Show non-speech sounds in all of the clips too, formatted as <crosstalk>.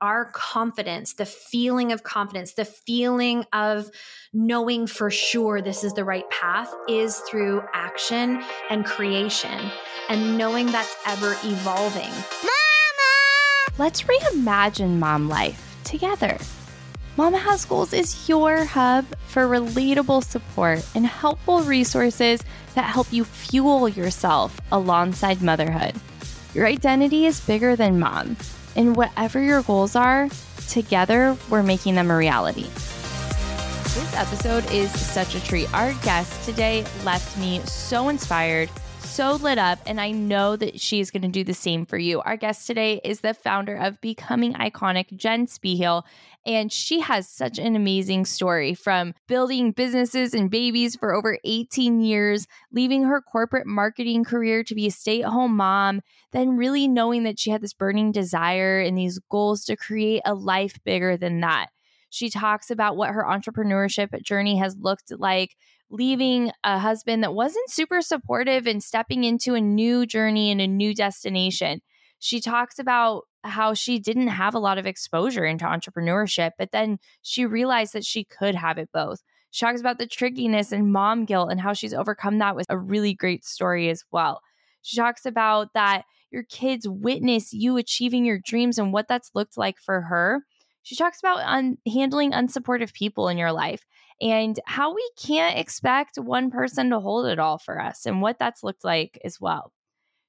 our confidence, the feeling of confidence, the feeling of knowing for sure this is the right path is through action and creation and knowing that's ever evolving. Mama! Let's reimagine mom life together. Mama Has Goals is your hub for relatable support and helpful resources that help you fuel yourself alongside motherhood. Your identity is bigger than mom and whatever your goals are, together we're making them a reality. This episode is such a treat. Our guest today left me so inspired so lit up, and I know that she's going to do the same for you. Our guest today is the founder of Becoming Iconic, Jen Szpigiel, and she has such an amazing story from building businesses and babies for over 18 years, leaving her corporate marketing career to be a stay at home mom, then really knowing that she had this burning desire and these goals to create a life bigger than that. She talks about what her entrepreneurship journey has looked like leaving a husband that wasn't super supportive and stepping into a new journey and a new destination. She talks about how she didn't have a lot of exposure into entrepreneurship, but then she realized that she could have it both. She talks about the trickiness and mom guilt and how she's overcome that with a really great story as well. She talks about that your kids witness you achieving your dreams and what that's looked like for her. She talks about un- handling unsupportive people in your life and how we can't expect one person to hold it all for us and what that's looked like as well.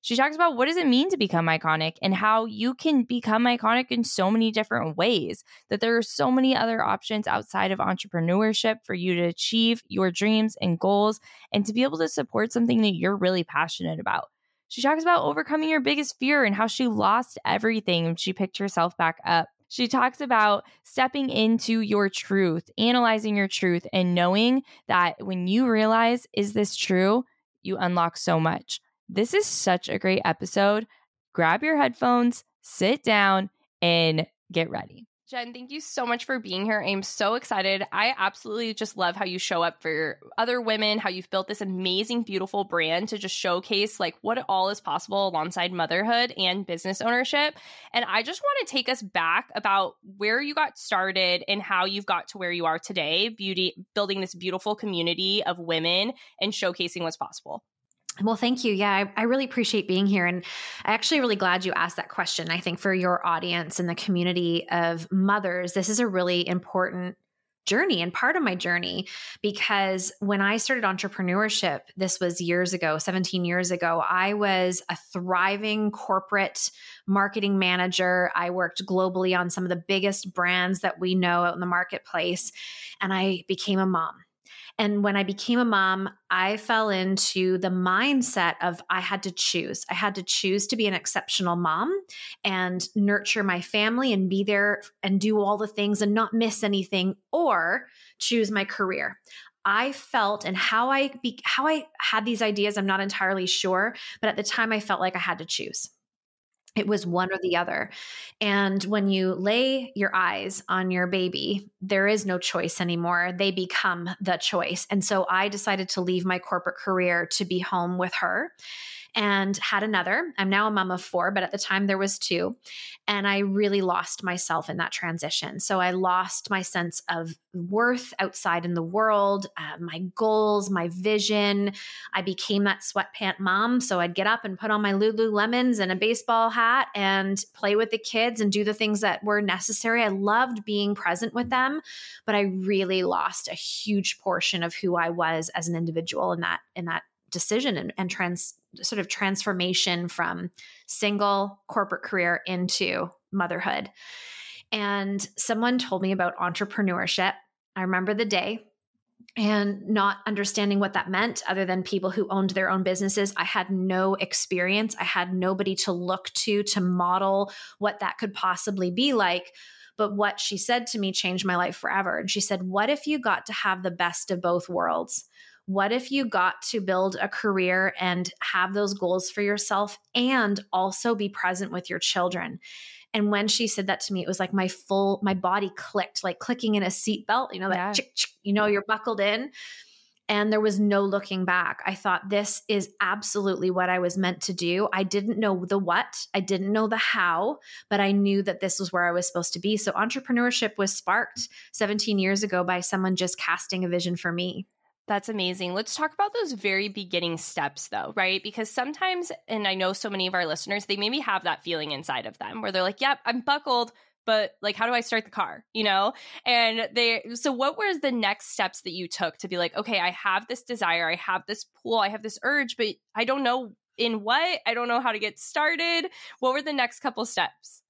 She talks about what does it mean to become iconic and how you can become iconic in so many different ways that there are so many other options outside of entrepreneurship for you to achieve your dreams and goals and to be able to support something that you're really passionate about. She talks about overcoming your biggest fear and how she lost everything and she picked herself back up. She talks about stepping into your truth, analyzing your truth, and knowing that when you realize, is this true? You unlock so much. This is such a great episode. Grab your headphones, sit down, and get ready. Jen, thank you so much for being here. I'm so excited. I absolutely just love how you show up for other women, how you've built this amazing, beautiful brand to just showcase like what all is possible alongside motherhood and business ownership. And I just want to take us back about where you got started and how you've got to where you are today, beauty building this beautiful community of women and showcasing what's possible. Well, thank you. Yeah, I, I, really appreciate being here. And I actually really glad you asked that question. I think for your audience and the community of mothers, this is a really important journey and part of my journey because when I started entrepreneurship, this was years ago, 17 years ago, I was a thriving corporate marketing manager. I worked globally on some of the biggest brands that we know out in the marketplace, and I became a mom. And when I became a mom, I fell into the mindset of I had to choose. I had to choose to be an exceptional mom and nurture my family and be there and do all the things and not miss anything or choose my career. I felt and how I be, how I had these ideas I'm not entirely sure, but at the time I felt like I had to choose. It was one or the other. And when you lay your eyes on your baby, there is no choice anymore. They become the choice. And so I decided to leave my corporate career to be home with her and had another. I'm now a mom of four, but at the time there was two. And I really lost myself in that transition. So I lost my sense of worth outside in the world, uh, my goals, my vision. I became that sweatpant mom. So I'd get up and put on my Lululemons and a baseball hat and play with the kids and do the things that were necessary. I loved being present with them, but I really lost a huge portion of who I was as an individual in that in that decision and, and trans sort of transformation from single corporate career into motherhood. And someone told me about entrepreneurship. I remember the day and not understanding what that meant other than people who owned their own businesses. I had no experience. I had nobody to look to to model what that could possibly be like. But what she said to me changed my life forever. And she said, What if you got to have the best of both worlds? What if you got to build a career and have those goals for yourself and also be present with your children? And when she said that to me, it was like my full, my body clicked, like clicking in a seatbelt, you know, that, yeah. chick, chick, you know, you're buckled in. And there was no looking back. I thought this is absolutely what I was meant to do. I didn't know the what, I didn't know the how, but I knew that this was where I was supposed to be. So entrepreneurship was sparked 17 years ago by someone just casting a vision for me. That's amazing. Let's talk about those very beginning steps, though, right? Because sometimes, and I know so many of our listeners, they maybe have that feeling inside of them where they're like, yep, I'm buckled, but like, how do I start the car? You know? And they, so what were the next steps that you took to be like, okay, I have this desire, I have this pull, I have this urge, but I don't know in what, I don't know how to get started. What were the next couple steps?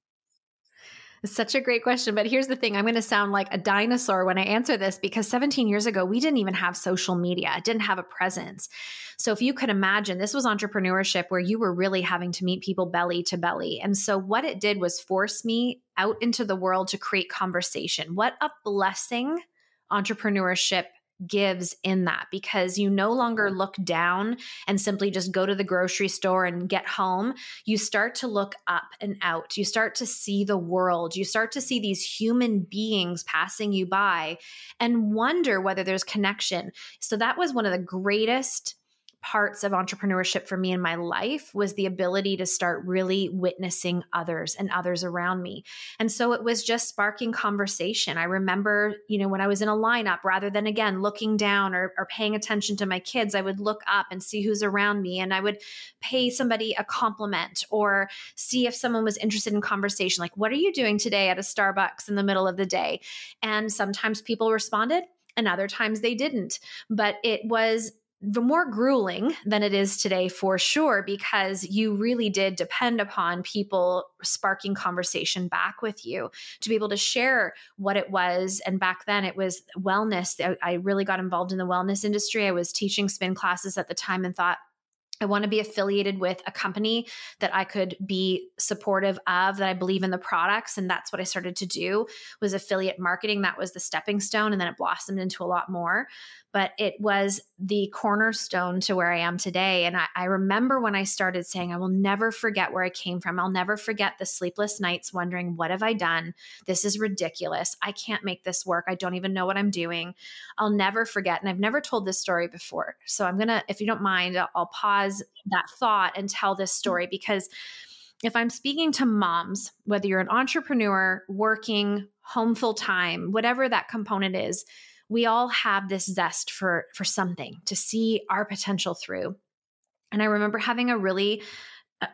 Such a great question. But here's the thing I'm going to sound like a dinosaur when I answer this because 17 years ago, we didn't even have social media, it didn't have a presence. So if you could imagine, this was entrepreneurship where you were really having to meet people belly to belly. And so what it did was force me out into the world to create conversation. What a blessing entrepreneurship gives in that because you no longer mm-hmm. look down and simply just go to the grocery store and get home. You start to look up and out. You start to see the world. You start to see these human beings passing you by and wonder whether there's connection. So that was one of the greatest parts of entrepreneurship for me in my life was the ability to start really witnessing others and others around me. And so it was just sparking conversation. I remember, you know, when I was in a lineup, rather than again looking down or, or paying attention to my kids, I would look up and see who's around me and I would pay somebody a compliment or see if someone was interested in conversation. Like, what are you doing today at a Starbucks in the middle of the day? And sometimes people responded and other times they didn't. But it was the more grueling than it is today for sure because you really did depend upon people sparking conversation back with you to be able to share what it was. And back then it was wellness. I really got involved in the wellness industry. I was teaching spin classes at the time and thought I want to be affiliated with a company that I could be supportive of that I believe in the products. And that's what I started to do was affiliate marketing. That was the stepping stone and then it blossomed into a lot more. But it was the cornerstone to where I am today. And I, I, remember when I started saying, I will never forget where I came from. I'll never forget the sleepless nights wondering, what have I done? This is ridiculous. I can't make this work. I don't even know what I'm doing. I'll never forget. And I've never told this story before. So I'm going to, if you don't mind, I'll, I'll pause that thought and tell this mm-hmm. story because if I'm speaking to moms, whether you're an entrepreneur, working, home full time, whatever that component is, we all have this zest for for something to see our potential through. And i remember having a really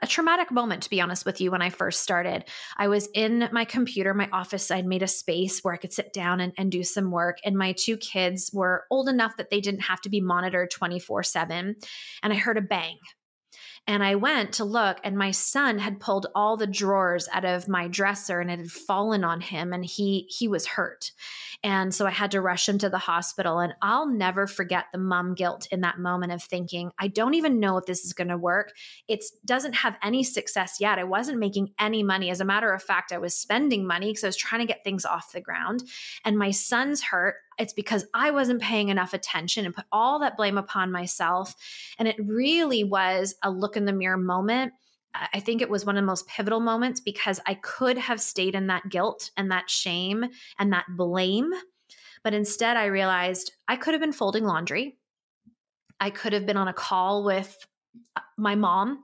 a traumatic moment to be honest with you when i first started. I was in my computer my office i'd made a space where i could sit down and, and do some work and my two kids were old enough that they didn't have to be monitored 24 7 and i heard a bang and I went to look, and my son had pulled all the drawers out of my dresser and it had fallen on him, and he he was hurt. And so I had to rush him to the hospital. And I'll never forget the mom guilt in that moment of thinking, I don't even know if this is going to work. It doesn't have any success yet. I wasn't making any money. As a matter of fact, I was spending money because I was trying to get things off the ground. And my son's hurt it's because I wasn't paying enough attention and put all that blame upon myself. And it really was a look in the mirror moment. I think it was one of the most pivotal moments because I could have stayed in that guilt and that shame and that blame. But instead, I realized I could have been folding laundry. I could have been on a call with uh, my mom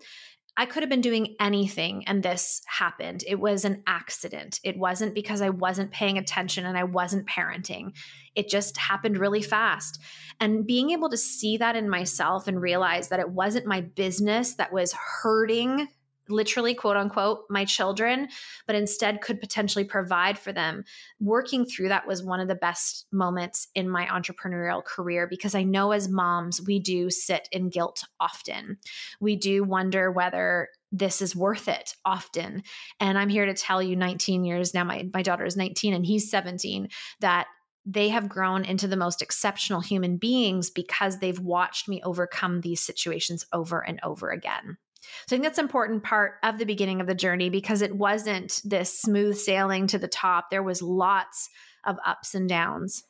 I could have been doing anything and this happened. It was an accident. It wasn't because I wasn't paying attention and I wasn't parenting. It just happened really fast. And being able to see that in myself and realize that it wasn't my business that was hurting literally quote unquote my children but instead could potentially provide for them. Working through that was one of the best moments in my entrepreneurial career because i know as moms we do sit in guilt often. We do wonder whether this is worth it often. And i'm here to tell you 19 years now my, my daughter is 19 and he's 17 that they have grown into the most exceptional human beings because they've watched me overcome these situations over and over again. So I think that's an important part of the beginning of the journey because it wasn't this smooth sailing to the top. There was lots of ups and downs.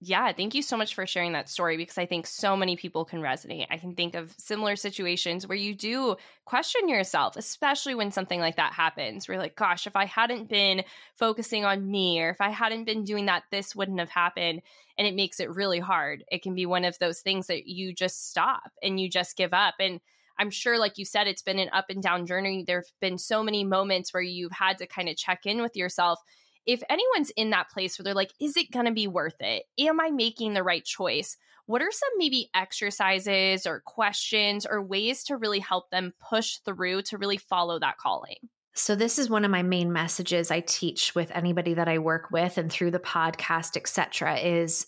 yeah, thank you so much for sharing that story because I think so many people can resonate. I can think of similar situations where you do question yourself, especially when something like that happens. We're like, gosh, if I hadn't been focusing on me or if I hadn't been doing that, this wouldn't have happened. And it makes it really hard. It can be one of those things that you just stop and you just give up. And I'm sure, like you said, it's been an up and down journey. There have been so many moments where you've had to kind of check in with yourself if anyone's in that place where they're like, is it going to be worth it? Am I making the right choice? What are some maybe exercises or questions or ways to really help them push through to really follow that calling? So this is one of my main messages I teach with anybody that I work with and through the podcast, etc. is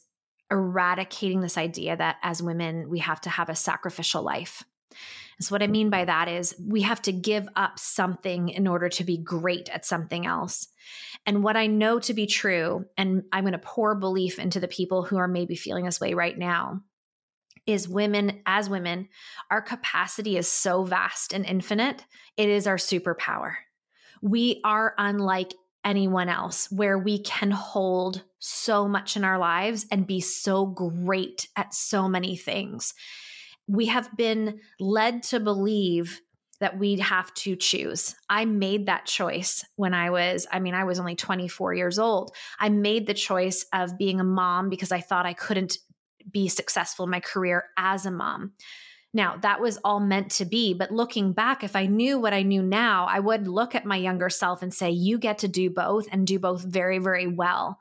eradicating this idea that as women we have to have a sacrificial life. So, what I mean by that is we have to give up something in order to be great at something else. And what I know to be true, and I'm going to pour belief into the people who are maybe feeling this way right now, is women, as women, our capacity is so vast and infinite. It is our superpower. We are unlike anyone else where we can hold so much in our lives and be so great at so many things we have been led to believe that we'd have to choose. I made that choice when I was, I mean, I was only 24 years old. I made the choice of being a mom because I thought I couldn't be successful in my career as a mom. Now, that was all meant to be, but looking back, if I knew what I knew now, I would look at my younger self and say, you get to do both and do both very, very well.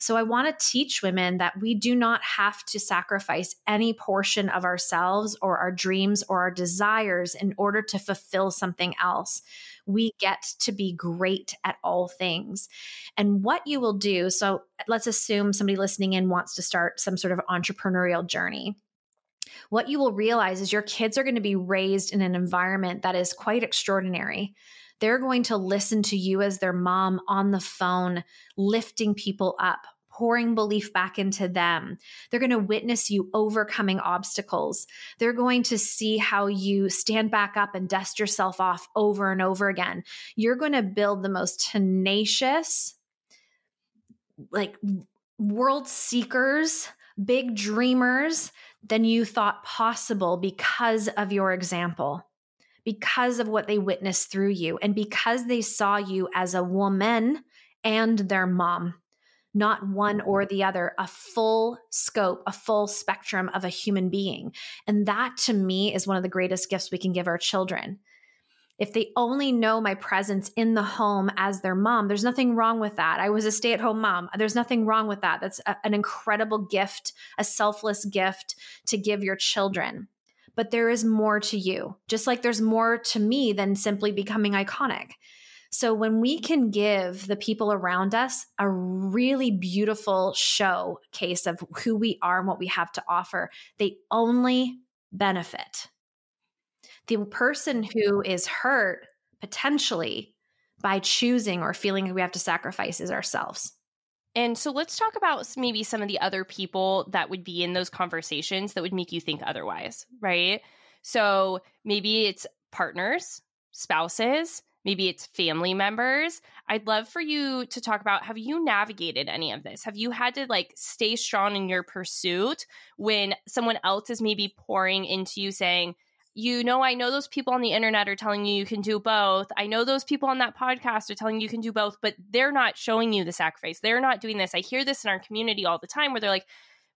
So I want to teach women that we do not have to sacrifice any portion of ourselves or our dreams or our desires in order to fulfill something else. We get to be great at all things. And what you will do, so let's assume somebody listening in wants to start some sort of entrepreneurial journey what you will realize is your kids are going to be raised in an environment that is quite extraordinary they're going to listen to you as their mom on the phone, lifting people up, pouring belief back into them. They're going to witness you overcoming obstacles. They're going to see how you stand back up and dust yourself off over and over again. You're going to build the most tenacious, like world seekers, big dreamers than you thought possible because of your example because of what they witnessed through you and because they saw you as a woman and their mom, not one mm-hmm. or the other, a full scope, a full spectrum of a human being. And that to me is one of the greatest gifts we can give our children. If they only know my presence in the home as their mom, there's nothing wrong with that. I was a stay at home mom. There's nothing wrong with that. That's a, an incredible gift, a selfless gift to give your children but there is more to you, just like there's more to me than simply becoming iconic. So when we can give the people around us a really beautiful showcase of who we are and what we have to offer, they only benefit. The person who is hurt potentially by choosing or feeling we have to sacrifice is ourselves. And so let's talk about maybe some of the other people that would be in those conversations that would make you think otherwise, right? So maybe it's partners, spouses, maybe it's family members. I'd love for you to talk about have you navigated any of this? Have you had to like stay strong in your pursuit when someone else is maybe pouring into you saying, you know, I know those people on the internet are telling you you can do both. I know those people on that podcast are telling you you can do both, but they're not showing you the sacrifice. They're not doing this. I hear this in our community all the time where they're like,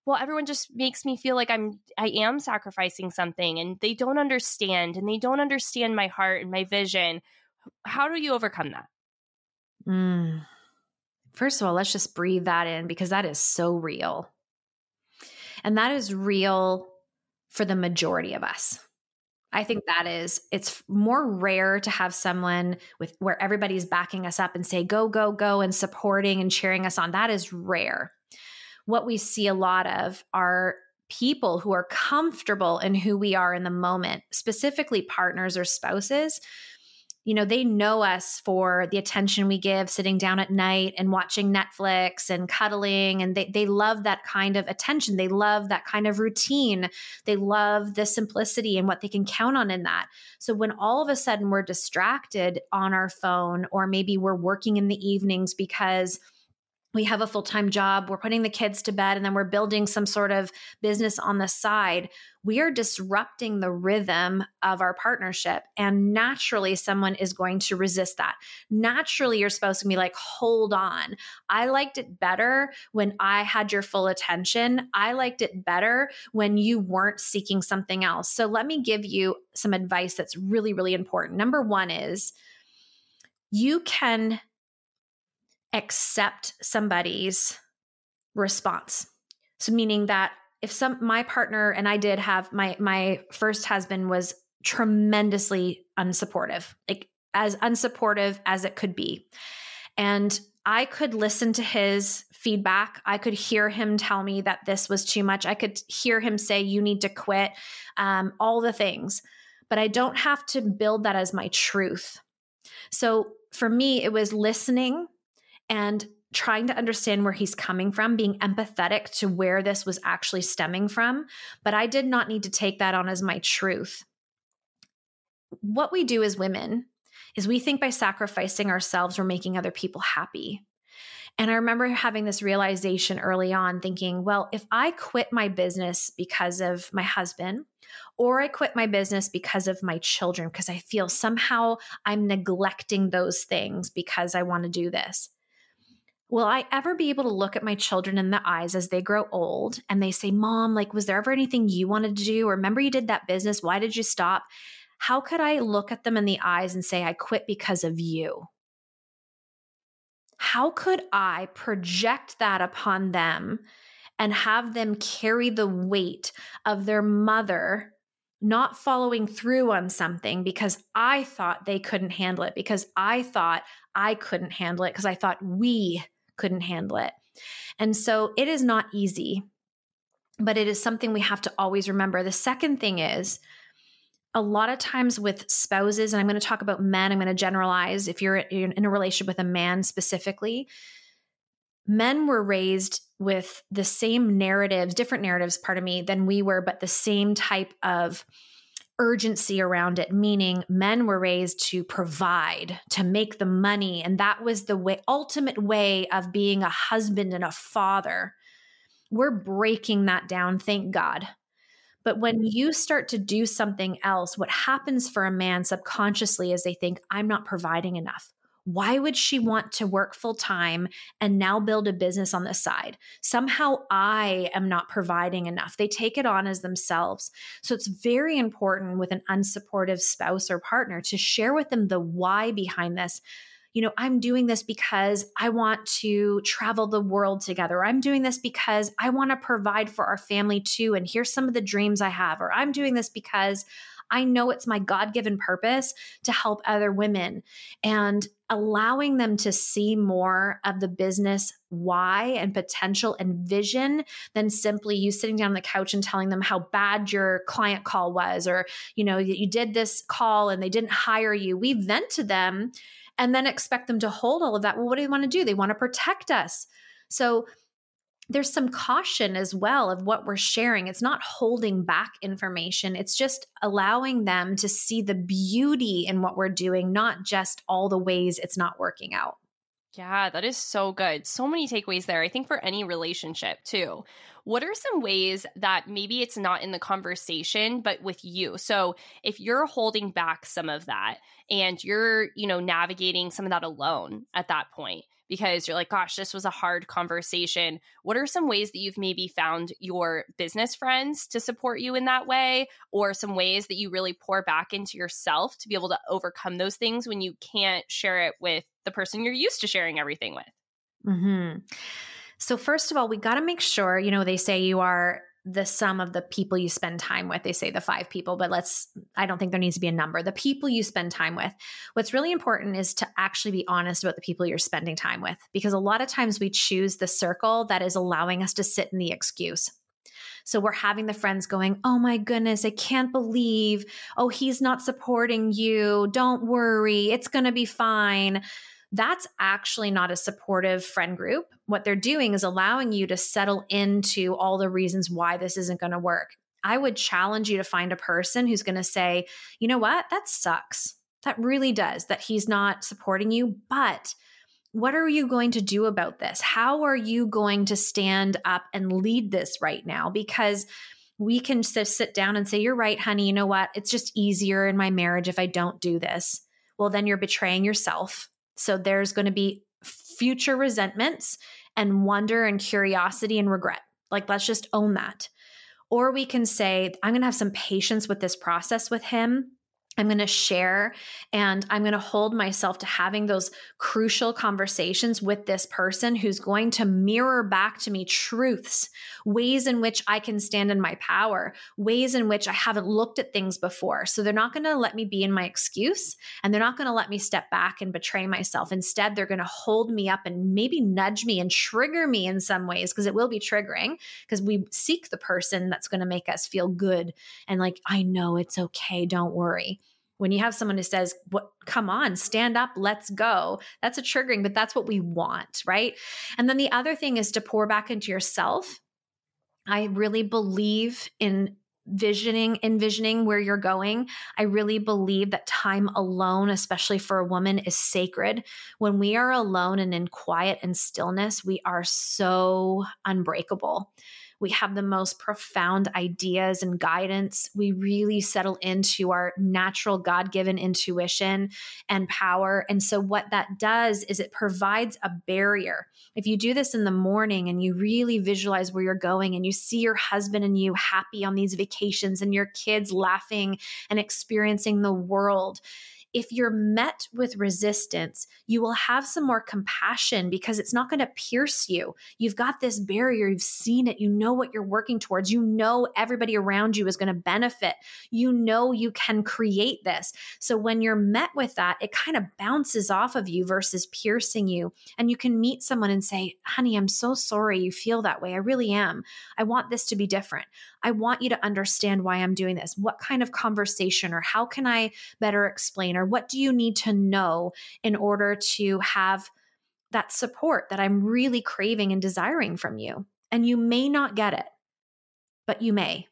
well, everyone just makes me feel like I'm I am sacrificing something and they don't understand and they don't understand my heart and my vision. How do you overcome that? Mm. First of all, let's just breathe that in because that is so real. And that is real for the majority of us. I think that is it's more rare to have someone with where everybody's backing us up and say go go go and supporting and cheering us on. That is rare. What we see a lot of are people who are comfortable in who we are in the moment, specifically partners or spouses you know, they know us for the attention we give sitting down at night and watching Netflix and cuddling. And they, they love that kind of attention. They love that kind of routine. They love the simplicity and what they can count on in that. So when all of a sudden we're distracted on our phone, or maybe we're working in the evenings because we have a full time job, we're putting the kids to bed, and then we're building some sort of business on the side, we are disrupting the rhythm of our partnership. And naturally, someone is going to resist that. Naturally, you're supposed to be like, hold on. I liked it better when I had your full attention. I liked it better when you weren't seeking something else. So, let me give you some advice that's really, really important. Number one is you can accept somebody's response. So meaning that if some my partner and I did have my my first husband was tremendously unsupportive. Like as unsupportive as it could be. And I could listen to his feedback. I could hear him tell me that this was too much. I could hear him say, You need to quit, um, all the things. But I don't have to build that as my truth. So for me, it was listening and trying to understand where he's coming from, being empathetic to where this was actually stemming from. But I did not need to take that on as my truth. What we do as women is we think by sacrificing ourselves, we're making other people happy. And I remember having this realization early on thinking, well, if I quit my business because of my husband, or I quit my business because of my children, because I feel somehow I'm neglecting those things because I want to do this. Will I ever be able to look at my children in the eyes as they grow old and they say, Mom, like, was there ever anything you wanted to do? Or remember you did that business? Why did you stop? How could I look at them in the eyes and say, I quit because of you? How could I project that upon them and have them carry the weight of their mother not following through on something because I thought they couldn't handle it, because I thought I couldn't handle it, because I thought we couldn't handle it. And so it is not easy, but it is something we have to always remember. The second thing is, a lot of times with spouses, and I'm going to talk about men, I'm going to generalize if you're in a relationship with a man specifically, men were raised with the same narratives, different narratives, part of me, than we were, but the same type of urgency around it, meaning men were raised to provide, to make the money. And that was the way, ultimate way of being a husband and a father. We're breaking that down, thank God. But when you start to do something else, what happens for a man subconsciously is they think, I'm not providing enough. Why would she want to work full time and now build a business on the side? Somehow I am not providing enough. They take it on as themselves. So it's very important with an unsupportive spouse or partner to share with them the why behind this you know, I'm doing this because I want to travel the world together. I'm doing this because I want to provide for our family too. And here's some of the dreams I have. Or I'm doing this because I know it's my God given purpose to help other women and allowing them to see more of the business why and potential and vision than simply you sitting down on the couch and telling them how bad your client call was or you know you did this call and they didn't hire you. We vent to them and then expect them to hold all of that. Well what do they want to do? They want to protect us. So there's some caution as well of what we're sharing. It's not holding back information, it's just allowing them to see the beauty in what we're doing, not just all the ways it's not working out. Yeah, that is so good. So many takeaways there. I think for any relationship too. What are some ways that maybe it's not in the conversation, but with you? So if you're holding back some of that and you're, you know, navigating some of that alone at that point, because you're like, gosh, this was a hard conversation. What are some ways that you've maybe found your business friends to support you in that way, or some ways that you really pour back into yourself to be able to overcome those things when you can't share it with the person you're used to sharing everything with? Mm-hmm. So, first of all, we got to make sure, you know, they say you are the sum of the people you spend time with. They say the five people, but let's, I don't think there needs to be a number. The people you spend time with. What's really important is to actually be honest about the people you're spending time with, because a lot of times we choose the circle that is allowing us to sit in the excuse. So we're having the friends going, Oh my goodness, I can't believe, oh, he's not supporting you. Don't worry, it's going to be fine that's actually not a supportive friend group. What they're doing is allowing you to settle into all the reasons why this isn't going to work. I would challenge you to find a person who's going to say, you know what, that sucks. That really does, that he's not supporting you. But what are you going to do about this? How are you going to stand up and lead this right now? Because we can just sit down and say, You're right, honey. You know what? It's just easier in my marriage if I don't do this. Well, then you're betraying yourself. So there's going to be future resentments and wonder and curiosity and regret. Like, let's just own that. Or we can say, I'm going to have some patience with this process with him. I'm going to share and I'm going to hold myself to having those crucial conversations with this person who's going to mirror back to me truths, ways in which I can stand in my power, ways in which I haven't looked at things before. So they're not going to let me be in my excuse and they're not going to let me step back and betray myself. Instead, they're going to hold me up and maybe nudge me and trigger me in some ways because it will be triggering because we seek the person that's going to make us feel good and like, I know it's okay. Don't worry when you have someone who says what come on stand up let's go that's a triggering but that's what we want right? And then the other thing is to pour back into yourself. I really believe in visioning envisioning where you're going. I really believe that time alone especially for a woman is sacred. When we are alone and in quiet and stillness we are so unbreakable we have the most profound ideas and guidance. We really settle into our natural God given intuition and power. And so, what that does is it provides a barrier. If you do this in the morning and you really visualize where you're going and you see your husband and you happy on these vacations and your kids laughing and experiencing the world, if you're met with resistance, you will have some more compassion because it's not going to pierce you. You've got this barrier, you've seen it, you know what you're working towards, you know everybody around you is going to benefit, you know you can create this. So when you're met with that, it kind of bounces off of you versus piercing you. And you can meet someone and say, honey, I'm so sorry you feel that way. I really am. I want this to be different. I want you to understand why I'm doing this. What kind of conversation or how can I better explain or what do you need to know in order to have that support that I'm really craving and desiring from you? And you may not get it, but you may.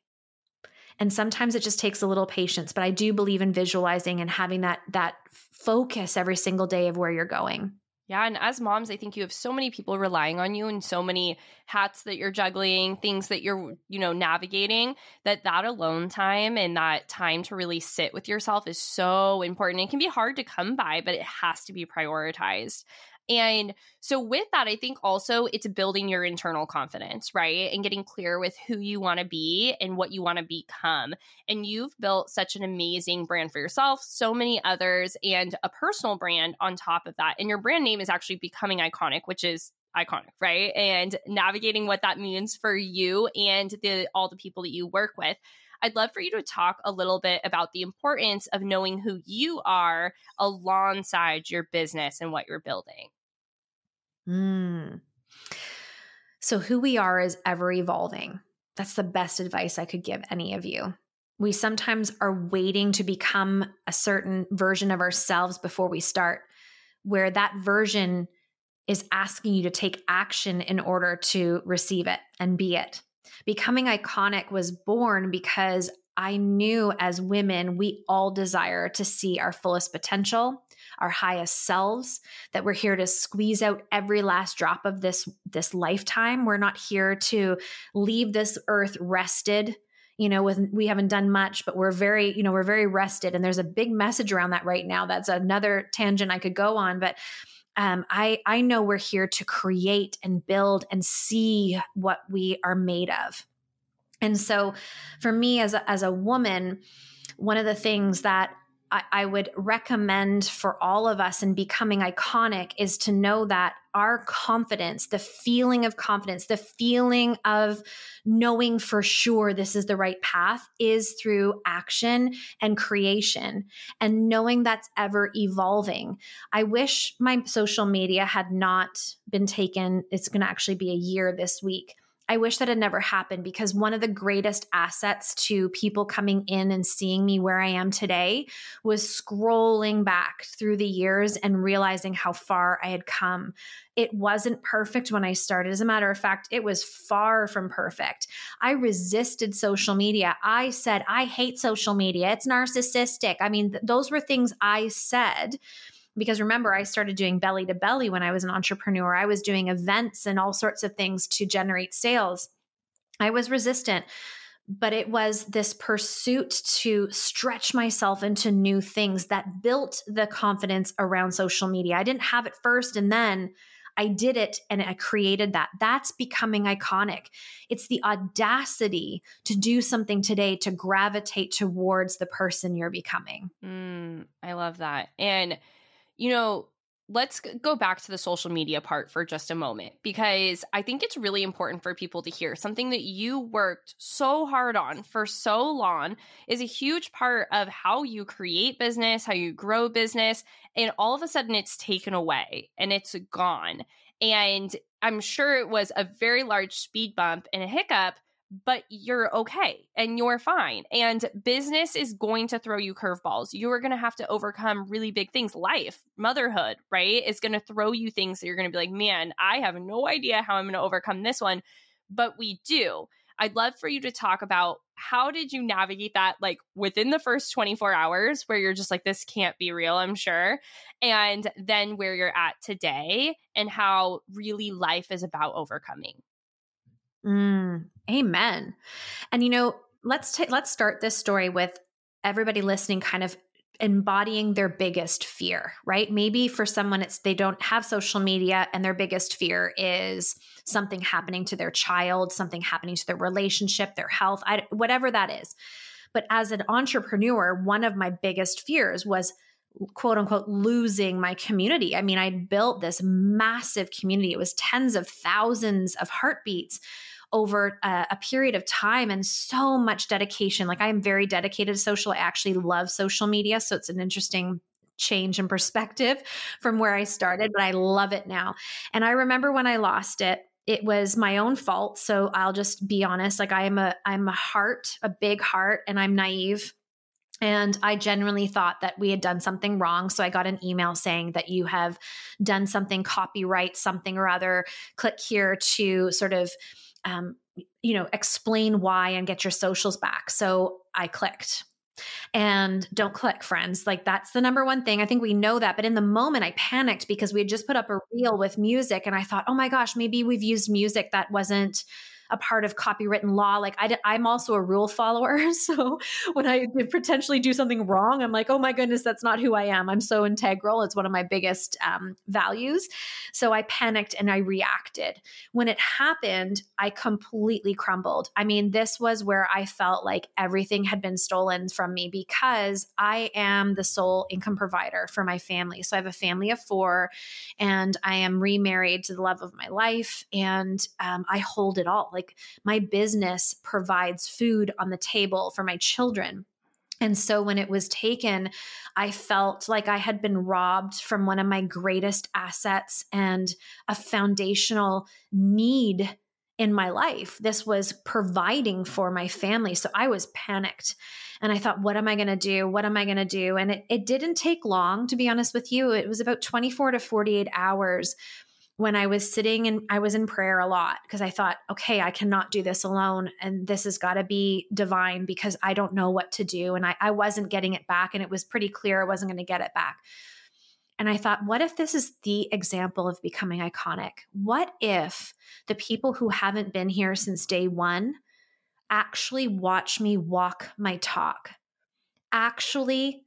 And sometimes it just takes a little patience, but I do believe in visualizing and having that that focus every single day of where you're going. Yeah. And as moms, I think you have so many people relying on you and so many hats that you're juggling, things that you're, you know, navigating that that alone time and that time to really sit with yourself is so important. It can be hard to come by, but it has to be prioritized. And so, with that, I think also it's building your internal confidence, right? And getting clear with who you want to be and what you want to become. And you've built such an amazing brand for yourself, so many others, and a personal brand on top of that. And your brand name is actually becoming iconic, which is iconic, right? And navigating what that means for you and the all the people that you work with. I'd love for you to talk a little bit about the importance of knowing who you are alongside your business and what you're building. Mm. So, who we are is ever evolving. That's the best advice I could give any of you. We sometimes are waiting to become a certain version of ourselves before we start, where that version is asking you to take action in order to receive it and be it. Becoming iconic was born because I knew as women, we all desire to see our fullest potential, our highest selves, that we're here to squeeze out every last drop of this, this lifetime. We're not here to leave this earth rested. You know, with we haven't done much, but we're very, you know, we're very rested. And there's a big message around that right now. That's another tangent I could go on. But um, I I know we're here to create and build and see what we are made of. And so, for me as a, as a woman, one of the things that I, I would recommend for all of us in becoming iconic is to know that our confidence, the feeling of confidence, the feeling of knowing for sure this is the right path is through action and creation and knowing that's ever evolving. I wish my social media had not been taken. It's going to actually be a year this week I wish that had never happened because one of the greatest assets to people coming in and seeing me where I am today was scrolling back through the years and realizing how far I had come. It wasn't perfect when I started. As a matter of fact, it was far from perfect. I resisted social media. I said, I hate social media. It's narcissistic. I mean, th- those were things I said Because remember, I started doing belly to belly when I was an entrepreneur. I was doing events and all sorts of things to generate sales. I was resistant but it was this pursuit to stretch myself into new things that built the confidence around social media. I didn't have it first and then I did it and I created that. That's becoming iconic. It's the audacity to do something today to gravitate towards the person you're becoming. Mm, I love that. And, you know, let's go back to the social media part for just a moment because I think it's really important for people to hear something that you worked so hard on for so long is a huge part of how you create business, how you grow business, and all of a sudden it's taken away and it's gone. And I'm sure it was a very large speed bump and a hiccup but you're okay and you're fine. And business is going to throw you curveballs. You are going to have to overcome really big things. Life, motherhood, right, is going to throw you things that you're going to be like, man, I have no idea how I'm going to overcome this one. But we do. I'd love for you to talk about how did you navigate that like within the first 24 hours where you're just like this can't be real i'm sure and then where you're at today and how really life is about overcoming Mm, amen. And you know, let's take let's start this story with everybody listening kind of embodying their biggest fear, right? Maybe for someone it's they don't have social media and their biggest fear is something happening to their child, something happening to their relationship, their health, I, whatever that is. But as an entrepreneur, one of my biggest fears was quote unquote losing my community. I mean, I built this massive community. It was tens of thousands of heartbeats over a, a, period of time and so much dedication. Like I'm very dedicated to social. I actually love social media. So it's an interesting change in perspective <laughs> from where I started, but I love it now. And I remember when I lost it, it was my own fault. So I'll just be honest. Like I am a I'm a heart, a big heart, and I'm naive. And I genuinely thought that we had done something wrong. So I got an email saying that you have done something, copyright something or other. Click here to sort of um, you know, explain why and get your socials back. So I clicked. And don't click, friends. Like that's the number one thing. I think we know that. But in the moment, I panicked because we had just put up a reel with music. And I thought, oh my gosh, maybe we've used music that wasn't a part of copywritten law. Like I, I'm also a rule follower. <laughs> So when I potentially do something wrong, I'm like, oh my goodness, that's not who I am. I'm so integral. It's one of my biggest um, values. So I panicked and I reacted. When it happened, I completely crumbled. I mean, this was where I felt like everything had been stolen from me because I am the sole income provider for my family. So I have a family of four and I am remarried to the love of my life and um, I hold it all. Like like my business provides food on the table for my children. And so when it was taken, I felt like I had been robbed from one of my greatest assets and a foundational need in my life. This was providing for my family. So I was panicked. And I thought, what am I going to do? What am I going to do? And it, it didn't take long, to be honest with you. It was about 24 to 48 hours when I was sitting and I was in prayer a lot because I thought, okay, I cannot do this alone. And this has got to be divine because I don't know what to do. And I, I wasn't getting it back. And it was pretty clear I wasn't going to get it back. And I thought, what if this is the example of becoming iconic? What if the people who haven't been here since day one actually watch me walk my talk, actually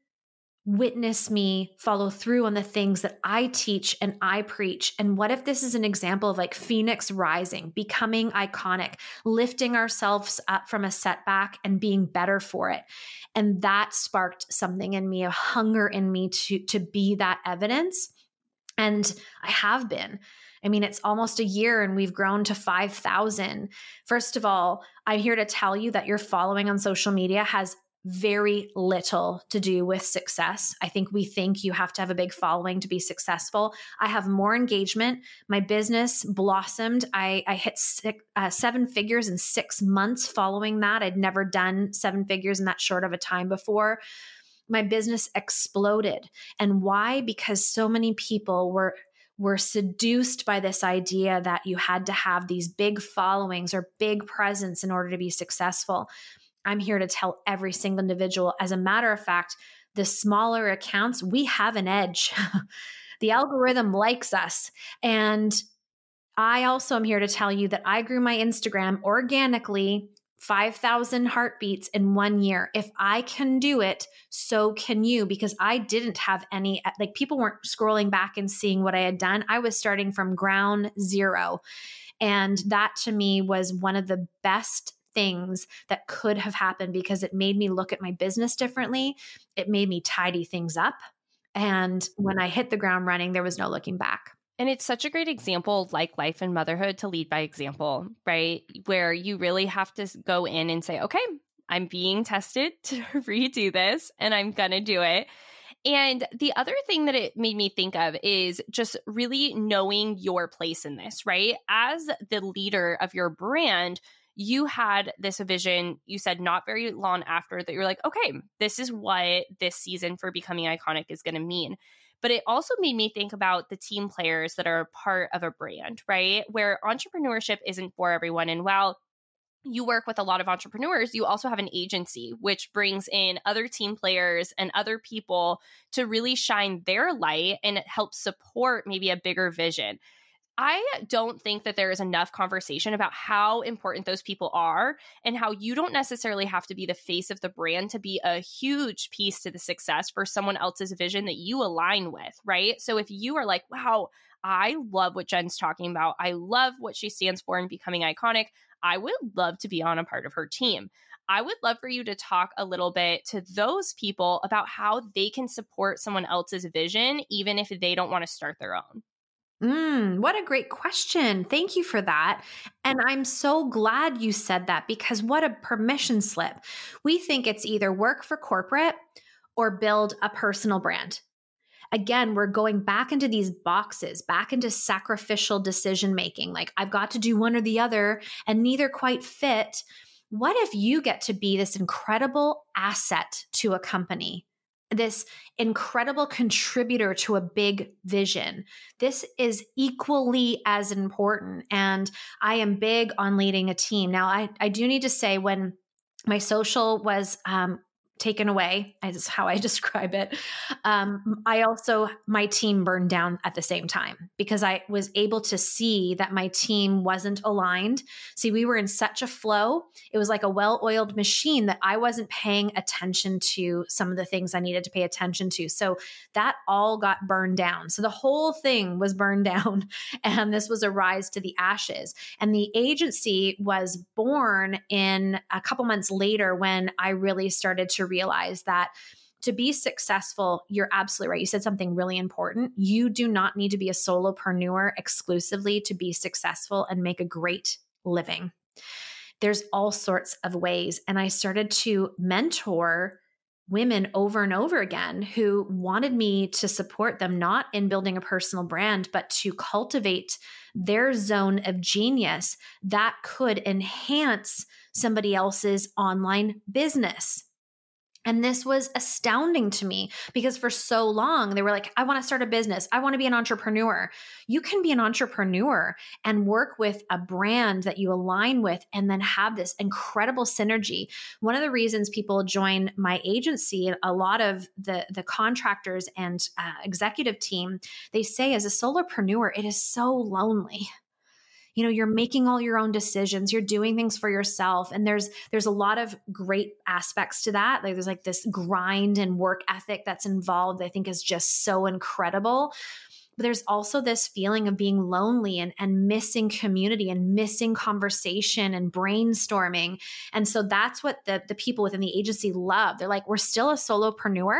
witness me follow through on the things that I teach and I preach? And what if this is an example of like Phoenix rising, becoming iconic, lifting ourselves up from a setback and being better for it? And that sparked something in me, a hunger in me to, to be that evidence. And I have been. I mean, it's almost a year and we've grown to 5,000. First of all, I'm here to tell you that your following on social media has very little to do with success. I think we think you have to have a big following to be successful. I have more engagement. My business blossomed. I, I hit six, uh, seven figures in six months following that. I'd never done seven figures in that short of a time before. My business exploded. And why? Because so many people were were seduced by this idea that you had to have these big followings or big presence in order to be successful. I'm here to tell every single individual. As a matter of fact, the smaller accounts, we have an edge. <laughs> the algorithm likes us. And I also am here to tell you that I grew my Instagram organically 5,000 heartbeats in one year. If I can do it, so can you, because I didn't have any, like, people weren't scrolling back and seeing what I had done. I was starting from ground zero. And that to me was one of the best things that could have happened because it made me look at my business differently. It made me tidy things up. And when I hit the ground running, there was no looking back. And it's such a great example, like life and motherhood, to lead by example, right? Where you really have to go in and say, okay, I'm being tested <laughs> to redo this and I'm going to do it. And the other thing that it made me think of is just really knowing your place in this, right? As the leader of your brand, you had this vision, you said not very long after that you're like, okay, this is what this season for becoming iconic is going to mean. But it also made me think about the team players that are part of a brand, right? Where entrepreneurship isn't for everyone. And while you work with a lot of entrepreneurs, you also have an agency, which brings in other team players and other people to really shine their light and help support maybe a bigger vision. I don't think that there is enough conversation about how important those people are and how you don't necessarily have to be the face of the brand to be a huge piece to the success for someone else's vision that you align with, right? So if you are like, wow, I love what Jen's talking about, I love what she stands for in becoming iconic, I would love to be on a part of her team. I would love for you to talk a little bit to those people about how they can support someone else's vision, even if they don't want to start their own. Mm, what a great question. Thank you for that. And I'm so glad you said that because what a permission slip. We think it's either work for corporate or build a personal brand. Again, we're going back into these boxes, back into sacrificial decision making. Like, I've got to do one or the other, and neither quite fit. What if you get to be this incredible asset to a company? This incredible contributor to a big vision. This is equally as important. And I am big on leading a team. Now, I, I do need to say when my social was um, taken away is how i <laughs> describe it. Um, i also my team burned down at the same time because i was able to see that my team wasn't aligned. See we were in such a flow. It was like a well-oiled machine that i wasn't paying attention to some of the things i needed to pay attention to. So that all got burned down. So the whole thing was burned <laughs> down and this was a rise to the ashes. And the agency was born in a couple months later when i really started to realize that to be successful, you're absolutely right. You said something really important. You do not need to be a solopreneur exclusively to be successful and make a great living. There's all sorts of ways. And I started to mentor women over and over again who wanted me to support them, not in building a personal brand, but to cultivate their zone of genius that could enhance somebody else's online business. And this was astounding to me because for so long they were like, I want to start a business. I want to be an entrepreneur. You can be an entrepreneur and work with a brand that you align with and then have this incredible synergy. One of the reasons people join my agency, a lot of the, the contractors and uh, executive team, they say as a solopreneur, it is so lonely you know you're making all your own decisions you're doing things for yourself and there's there's a lot of great aspects to that like there's like this grind and work ethic that's involved i think is just so incredible but there's also this feeling of being lonely and, and missing community and missing conversation and brainstorming. And so that's what the, the people within the agency love. They're like, we're still a solopreneur,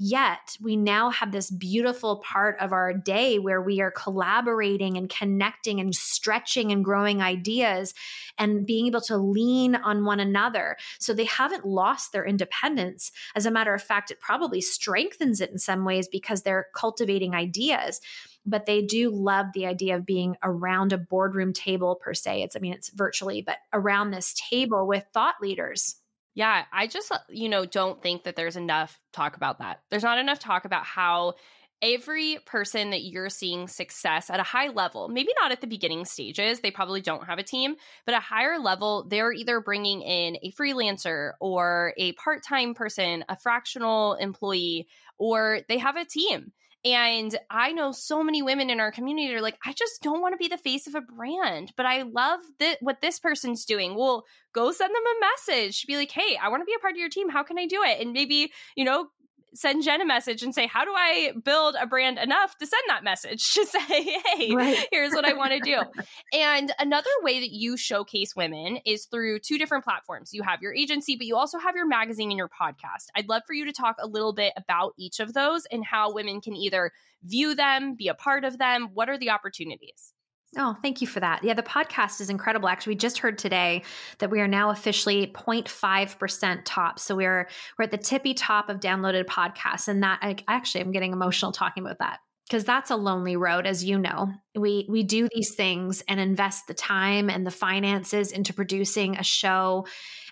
Yet we now have this beautiful part of our day where we are collaborating and connecting and stretching and growing ideas and being able to lean on one another. So they haven't lost their independence. As a matter of fact, it probably strengthens it in some ways because they're cultivating ideas but they do love the idea of being around a boardroom table per se. It's, I mean, it's virtually, but around this table with thought leaders. Yeah, I just, uh, you know, don't think that there's enough talk about that. There's not enough talk about how every person that you're seeing success at a high level, maybe not at the beginning stages, they probably don't have a team, but a higher level, they're either bringing in a freelancer or a part time person, a fractional employee, or they have a team. And I know so many women in our community are like, I just don't want to be the face of a brand, but I love that what this person's doing. Well, go send them a message. Be like, hey, I want to be a part of your team. How can I do it? And maybe, you know, send Jen a message and say, How do I build a brand enough to send that message <laughs> to say, Hey, right. here's what I want to do? <laughs> and another way that you showcase women is through two different platforms. You have your agency, but you also have your magazine and your podcast. I'd love for you to talk a little bit about each of those and how women can either view them, be a part of them. What are the opportunities? Oh, thank you for that. Yeah, the podcast is incredible. Actually, we just heard today that we are now officially 0.5% top. So we're we're at the tippy top of downloaded podcasts and that I, actually I'm getting emotional talking about that because that's a lonely road as you know. We we do these things and invest the time and the finances into producing a show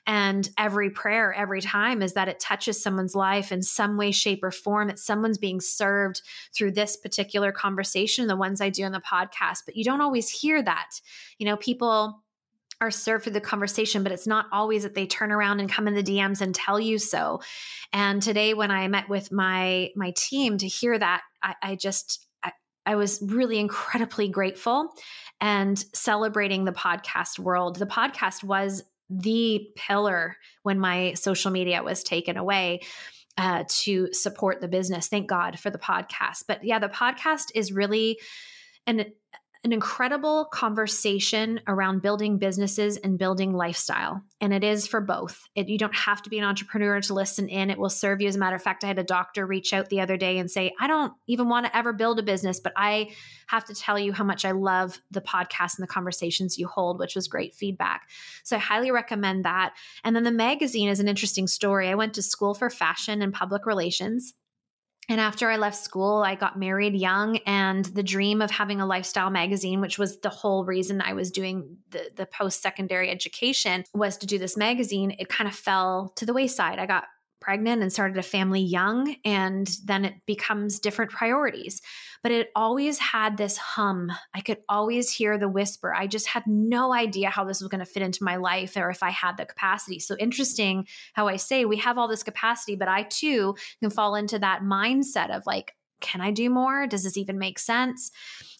and every prayer, every time, is that it touches someone's life in some way, shape, or form. That someone's being served through this particular conversation, the ones I do on the podcast. But you don't always hear that. You know, people are served through the conversation, but it's not always that they turn around and come in the DMs and tell you so. And today, when I met with my my team to hear that, I, I just I, I was really incredibly grateful and celebrating the podcast world. The podcast was the pillar when my social media was taken away uh, to support the business. Thank God for the podcast. But yeah, the podcast is really an an incredible conversation around building businesses and building lifestyle. And it is for both. It, you don't have to be an entrepreneur to listen in. It will serve you. As a matter of fact, I had a doctor reach out the other day and say, I don't even want to ever build a business, but I have to tell you how much I love the podcast and the conversations you hold, which was great feedback. So I highly recommend that. And then the magazine is an interesting story. I went to school for fashion and public relations. And after I left school, I got married young, and the dream of having a lifestyle magazine, which was the whole reason I was doing the, the post secondary education, was to do this magazine. It kind of fell to the wayside. I got pregnant and started a family young, and then it becomes different priorities. But it always had this hum. I could always hear the whisper. I just had no idea how this was going to fit into my life or if I had the capacity. So interesting how I say we have all this capacity, but I too can fall into that mindset of like, can I do more? Does this even make sense?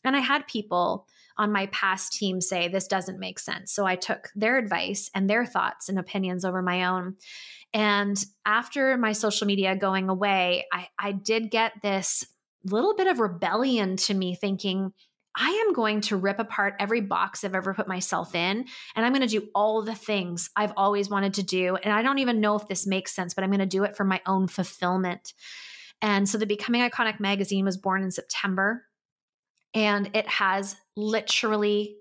And I had people on my past team say this doesn't make sense. So I took their advice and their thoughts and opinions over my own. And after my social media going away, I, I did get this little bit of rebellion to me thinking, I am going to rip apart every box I've ever put myself in, and I'm going to do all the things I've always wanted to do. And I don't even know if this makes sense, but I'm going to do it for my own fulfillment. And so the Becoming Iconic magazine was born in September, and it has literally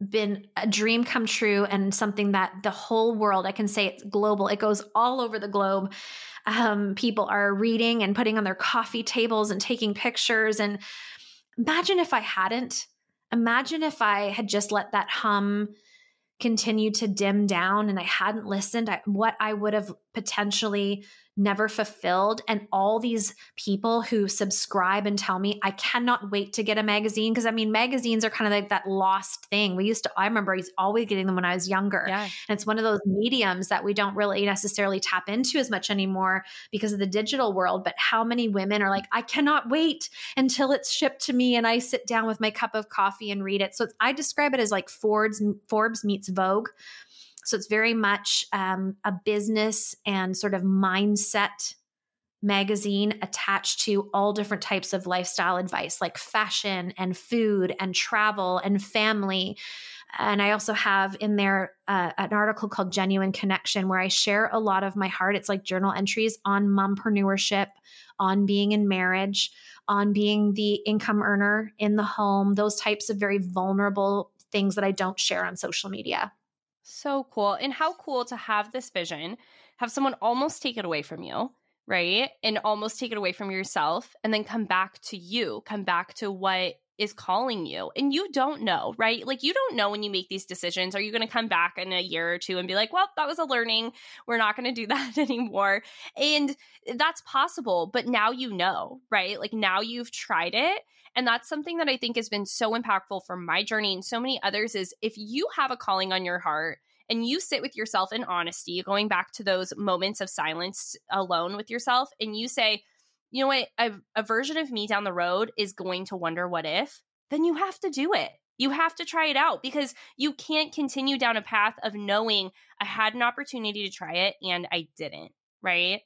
been a dream come true and something that the whole world, I can say it's global, it goes all over the globe. Um, people are reading and putting on their coffee tables and taking pictures. And imagine if I hadn't. Imagine if I had just let that hum continue to dim down and I hadn't listened, I, what I would have potentially never fulfilled. And all these people who subscribe and tell me, I cannot wait to get a magazine. Cause I mean, magazines are kind of like that lost thing. We used to, I remember he's always getting them when I was younger. Yeah. And it's one of those mediums that we don't really necessarily tap into as much anymore because of the digital world. But how many women are like, I cannot wait until it's shipped to me and I sit down with my cup of coffee and read it. So I describe it as like Forbes, Forbes meets Vogue. So it's very much um, a business and sort of mindset magazine attached to all different types of lifestyle advice like fashion and food and travel and family. And I also have in there uh, an article called Genuine Connection where I share a lot of my heart. It's like journal entries on mompreneurship, on being in marriage, on being the income earner in the home, those types of very vulnerable things that I don't share on social media. So cool. And how cool to have this vision, have someone almost take it away from you, right? And almost take it away from yourself and then come back to you, come back to what is calling you and you don't know, right? Like you don't know when you make these decisions. Are you going to come back in a year or two and be like, well, that was a learning. We're not going to do <laughs> that anymore. And that's possible. But now you know, right? Like now you've tried it. And that's something that I think has been so impactful for my journey and so many others is if you have a calling on your heart and you sit with yourself in honesty, going back to those moments of silence alone with yourself, and you say, you know what, a, a version of me down the road is going to wonder what if, then you have to do it. You have to try it out because you can't continue down a path of knowing I had an opportunity to try it and I didn't, right?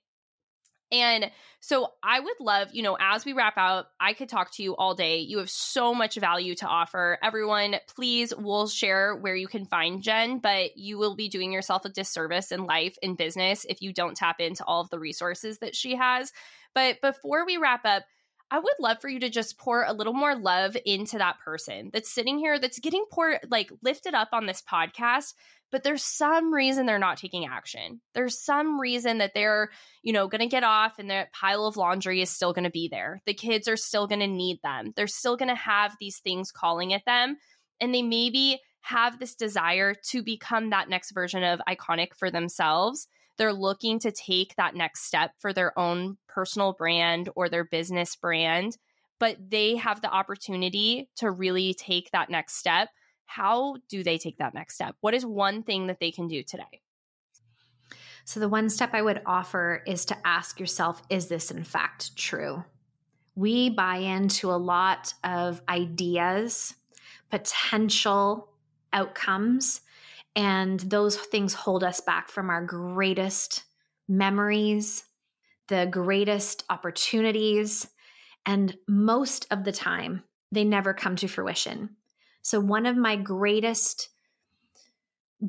And so I would love, you know, as we wrap out, I could talk to you all day. You have so much value to offer. Everyone, please, we'll share where you can find Jen, but you will be doing yourself a disservice in life and business if you don't tap into all of the resources that she has. But before we wrap up, I would love for you to just pour a little more love into that person that's sitting here, that's getting poured, like lifted up on this podcast, but there's some reason they're not taking action. There's some reason that they're, you know, going to get off and their pile of laundry is still going to be there. The kids are still going to need them. They're still going to have these things calling at them. And they maybe have this desire to become that next version of iconic for themselves they're looking to take that next step for their own personal brand or their business brand, but they have the opportunity to really take that next step. How do they take that next step? What is one thing that they can do today? So, the one step I would offer is to ask yourself is this in fact true? We buy into a lot of ideas, potential outcomes and those things hold us back from our greatest memories, the greatest opportunities. And most of the time, they never come to fruition. So, one of my greatest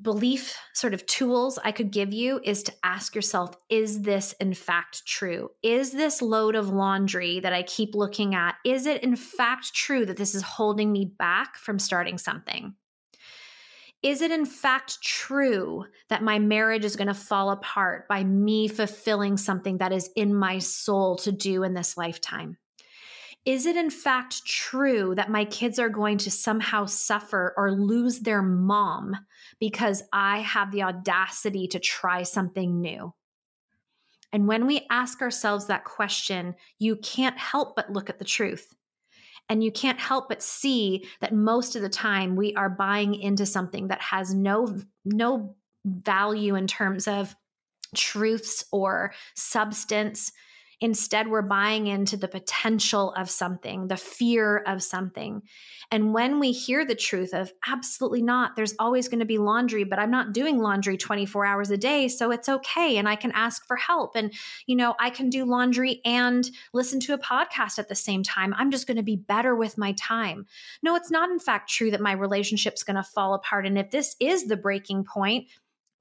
belief sort of tools I could give you is to ask yourself is this in fact true? Is this load of laundry that I keep looking at, is it in fact true that this is holding me back from starting something? Is it in fact true that my marriage is going to fall apart by me fulfilling something that is in my soul to do in this lifetime? Is it in fact true that my kids are going to somehow suffer or lose their mom because I have the audacity to try something new? And when we ask ourselves that question, you can't help but look at the truth. And you can't help but see that most of the time we are buying into something that has no no value in terms of truths or substance Instead, we're buying into the potential of something, the fear of something. And when we hear the truth of absolutely not, there's always going to be laundry, but I'm not doing laundry 24 hours a day. So it's okay. And I can ask for help. And, you know, I can do laundry and listen to a podcast at the same time. I'm just going to be better with my time. No, it's not, in fact, true that my relationship's going to fall apart. And if this is the breaking point,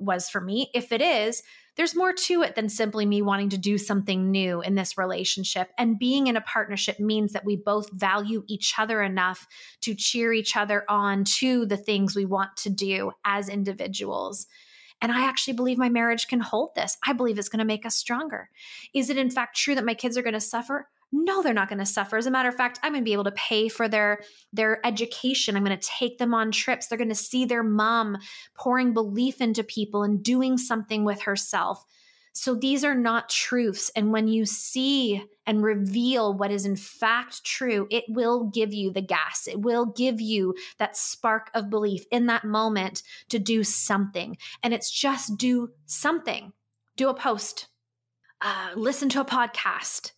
was for me, if it is, there's more to it than simply me wanting to do something new in this relationship. And being in a partnership means that we both value each other enough to cheer each other on to the things we want to do as individuals. And I actually believe my marriage can hold this. I believe it's going to make us stronger. Is it in fact true that my kids are going to suffer? No they're not going to suffer. As a matter of fact i'm going to be able to pay for their their education. I'm going to take them on trips. They're going to see their mom pouring belief into people and doing something with herself. So these are not truths and when you see and reveal what is in fact true it will give you the gas. It will give you that spark of belief in that moment to do something. And it's just do something. Do a post. Uh, listen to a podcast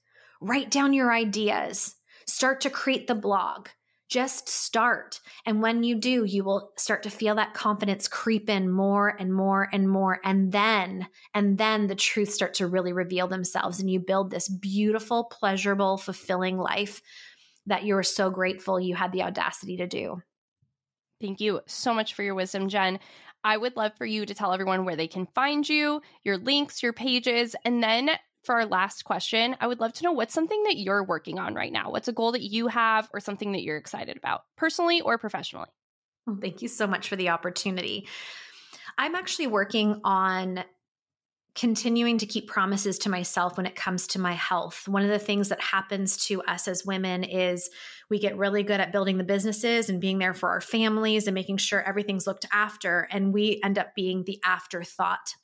Write down your ideas. Start to create the blog. Just start. And when you do, you will start to feel that confidence creep in more and more and more. And then, and then the truths start to really reveal themselves. And you build this beautiful, pleasurable, fulfilling life that you're so grateful you had the audacity to do. Thank you so much for your wisdom, Jen. I would love for you to tell everyone where they can find you, your links, your pages, and then for our last question, I would love to know what's something that you're working on right now. What's a goal that you have or something that you're excited about, personally or professionally? Thank you so much for the opportunity. I'm actually working on continuing to keep promises to myself when it comes to my health. One of the things that happens to us as women is we get really good at building the businesses and being there for our families and making sure everything's looked after. And we end up being the afterthought.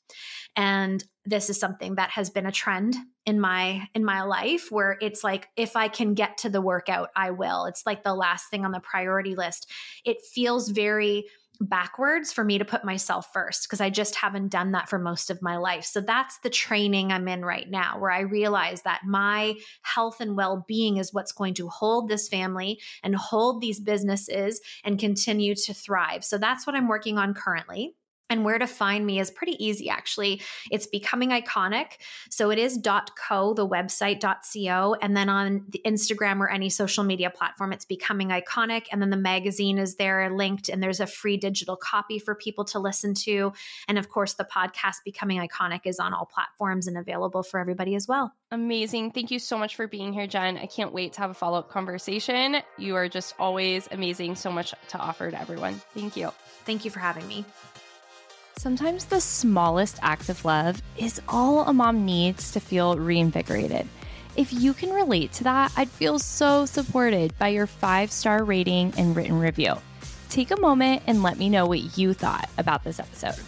And this is something that has been a trend in my in my life where it's like if i can get to the workout i will it's like the last thing on the priority list it feels very backwards for me to put myself first because I just haven't done that for most of my life. So that's the training I'm in right now, where I realize that my health and well being is what's going to hold this family and hold these businesses and continue to thrive. So that's what I'm working on currently. And where to find me is pretty easy, actually. It's becoming iconic. So it is .co, the website .co, and then on the Instagram or any social media platform, it's becoming iconic. And then the magazine is there linked, and there's a free digital copy for people to listen to. And of course, the podcast Becoming Iconic is on all platforms and available for everybody as well. Amazing. Thank you so much for being here, Jen. I can't wait to have a follow up conversation. You are just always amazing. So much to offer to everyone. Thank you. Thank you for having me. Sometimes the smallest act of love is all a mom needs to feel reinvigorated. If you can relate to that, I'd feel so supported by your five star rating and written review. Take a moment and let me know what you thought about this episode.